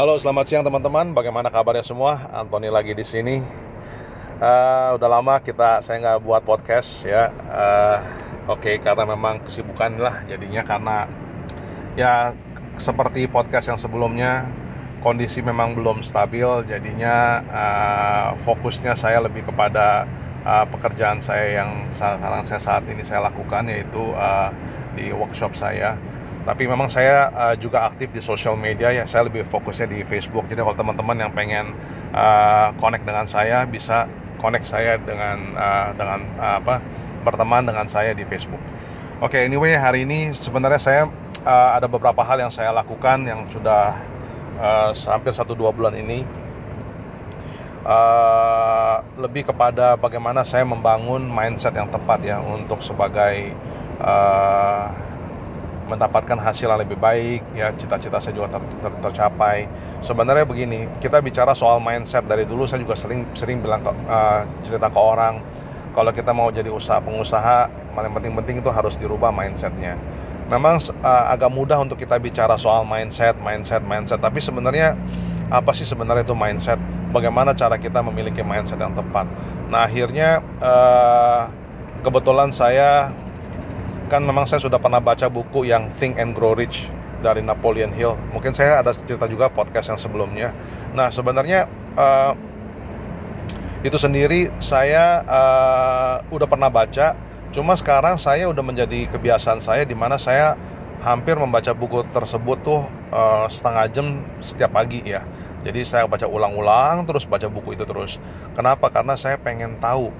Halo, selamat siang teman-teman. Bagaimana kabarnya semua? Anthony lagi di sini. Uh, udah lama kita saya nggak buat podcast ya. Uh, Oke, okay, karena memang kesibukan lah jadinya karena ya seperti podcast yang sebelumnya kondisi memang belum stabil jadinya uh, fokusnya saya lebih kepada uh, pekerjaan saya yang sekarang saya saat ini saya lakukan yaitu uh, di workshop saya tapi memang saya uh, juga aktif di social media ya. Saya lebih fokusnya di Facebook. Jadi kalau teman-teman yang pengen uh, connect dengan saya bisa connect saya dengan uh, dengan uh, apa berteman dengan saya di Facebook. Oke okay, anyway hari ini sebenarnya saya uh, ada beberapa hal yang saya lakukan yang sudah uh, hampir satu dua bulan ini. Uh, lebih kepada bagaimana saya membangun mindset yang tepat ya untuk sebagai uh, mendapatkan hasil yang lebih baik ya cita-cita saya juga ter, ter, tercapai. Sebenarnya begini kita bicara soal mindset. Dari dulu saya juga sering sering bilang ke, uh, cerita ke orang kalau kita mau jadi usaha pengusaha paling penting-penting itu harus dirubah mindsetnya. Memang uh, agak mudah untuk kita bicara soal mindset mindset mindset. Tapi sebenarnya apa sih sebenarnya itu mindset? Bagaimana cara kita memiliki mindset yang tepat? Nah akhirnya uh, kebetulan saya kan memang saya sudah pernah baca buku yang Think and Grow Rich dari Napoleon Hill. Mungkin saya ada cerita juga podcast yang sebelumnya. Nah sebenarnya uh, itu sendiri saya uh, udah pernah baca. Cuma sekarang saya udah menjadi kebiasaan saya di mana saya hampir membaca buku tersebut tuh uh, setengah jam setiap pagi ya. Jadi saya baca ulang-ulang terus baca buku itu terus. Kenapa? Karena saya pengen tahu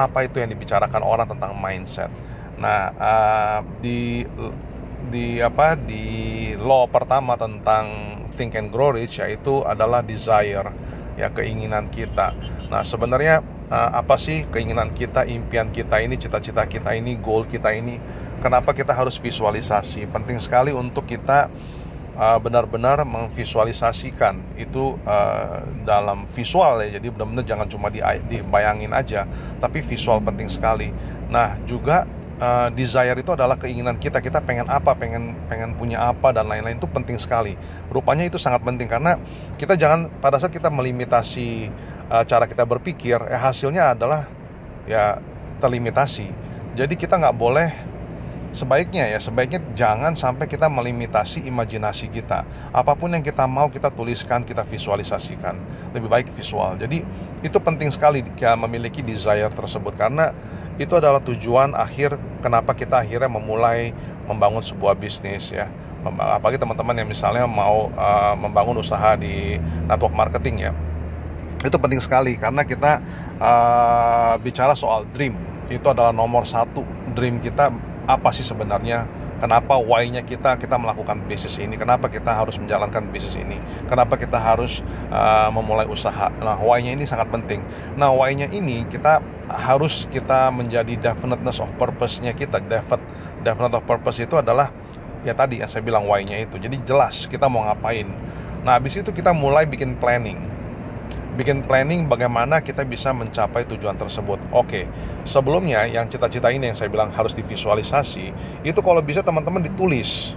apa itu yang dibicarakan orang tentang mindset Nah, uh, di di apa di law pertama tentang think and grow rich yaitu adalah desire ya keinginan kita. Nah, sebenarnya uh, apa sih keinginan kita, impian kita ini, cita-cita kita ini, goal kita ini? Kenapa kita harus visualisasi? Penting sekali untuk kita uh, benar-benar memvisualisasikan itu uh, dalam visual ya. Jadi benar-benar jangan cuma di, dibayangin aja, tapi visual penting sekali. Nah, juga uh, desire itu adalah keinginan kita. Kita pengen apa pengen pengen punya apa dan lain-lain itu penting sekali. Rupanya itu sangat penting karena kita jangan pada saat kita melimitasi uh, cara kita berpikir eh, hasilnya adalah ya terlimitasi. Jadi kita nggak boleh sebaiknya ya sebaiknya jangan sampai kita melimitasi imajinasi kita. Apa pun yang kita mau kita tuliskan kita visualisasikan. Lebih baik visual. Jadi itu penting sekali ya memiliki desire tersebut. Karena itu adalah tujuan akhir kenapa kita akhirnya memulai membangun sebuah bisnis ya. Apalagi teman-teman yang misalnya mau uh, membangun usaha di network marketing ya. Itu penting sekali karena kita uh, bicara soal dream. Itu adalah nomor satu dream kita apa sih sebenarnya? Kenapa why-nya kita kita melakukan bisnis ini? Kenapa kita harus menjalankan bisnis ini? Kenapa kita harus uh, memulai usaha? Nah why-nya ini sangat penting. Nah why-nya ini kita harus kita menjadi definiteness of purpose-nya kita. Definite definite of purpose itu adalah ya tadi yang saya bilang why-nya itu. Jadi jelas kita mau ngapain. Nah habis itu kita mulai bikin planning bikin planning bagaimana kita bisa mencapai tujuan tersebut. Oke, sebelumnya yang cita-cita ini yang saya bilang harus divisualisasi, itu kalau bisa teman-teman ditulis.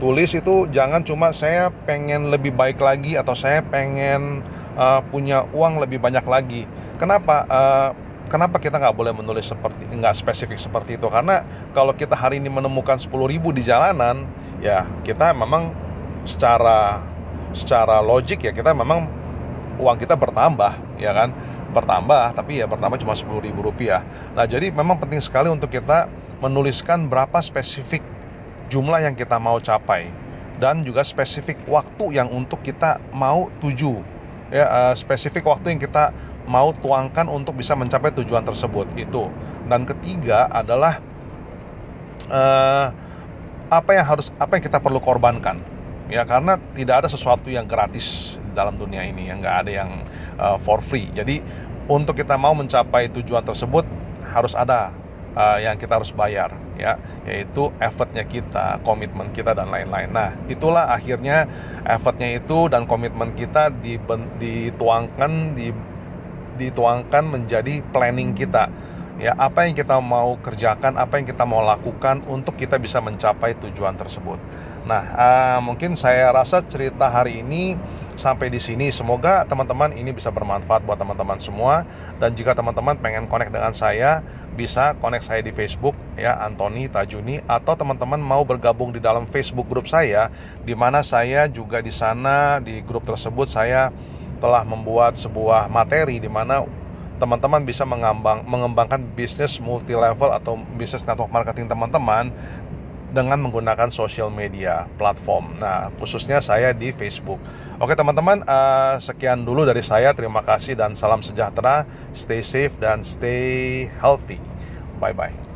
Tulis itu jangan cuma saya pengen lebih baik lagi atau saya pengen uh, punya uang lebih banyak lagi. Kenapa? Uh, kenapa kita nggak boleh menulis seperti nggak spesifik seperti itu? Karena kalau kita hari ini menemukan 10.000 di jalanan, ya kita memang secara secara logik ya kita memang uang kita bertambah ya kan? Bertambah tapi ya bertambah cuma sepuluh ribu rupiah. Nah jadi memang penting sekali untuk kita menuliskan berapa spesifik jumlah yang kita mau capai dan juga spesifik waktu yang untuk kita mau tuju ya uh, spesifik waktu yang kita mau tuangkan untuk bisa mencapai tujuan tersebut itu. Dan ketiga adalah uh, apa yang harus apa yang kita perlu korbankan ya karena tidak ada sesuatu yang gratis dalam dunia ini yang nggak ada yang uh, for free. Jadi untuk kita mau mencapai tujuan tersebut harus ada uh, yang kita harus bayar ya. Yaitu effortnya kita komitmen kita dan lain-lain. Nah itulah akhirnya effortnya itu dan komitmen kita dituangkan di, dituangkan menjadi planning kita ya apa yang kita mau kerjakan apa yang kita mau lakukan untuk kita bisa mencapai tujuan tersebut Nah, uh, mungkin saya rasa cerita hari ini sampai di sini. Semoga teman-teman ini bisa bermanfaat buat teman-teman semua. Dan jika teman-teman pengen connect dengan saya, bisa connect saya di Facebook ya Anthony Tajuni atau teman-teman mau bergabung di dalam Facebook grup saya di mana saya juga di sana di grup tersebut saya telah membuat sebuah materi di mana teman-teman bisa mengembang, mengembangkan bisnis multi level atau bisnis network marketing teman-teman dengan menggunakan social media platform. Nah, khususnya saya di Facebook. Oke, teman-teman, uh, sekian dulu dari saya. Terima kasih dan salam sejahtera. Stay safe dan stay healthy. Bye bye.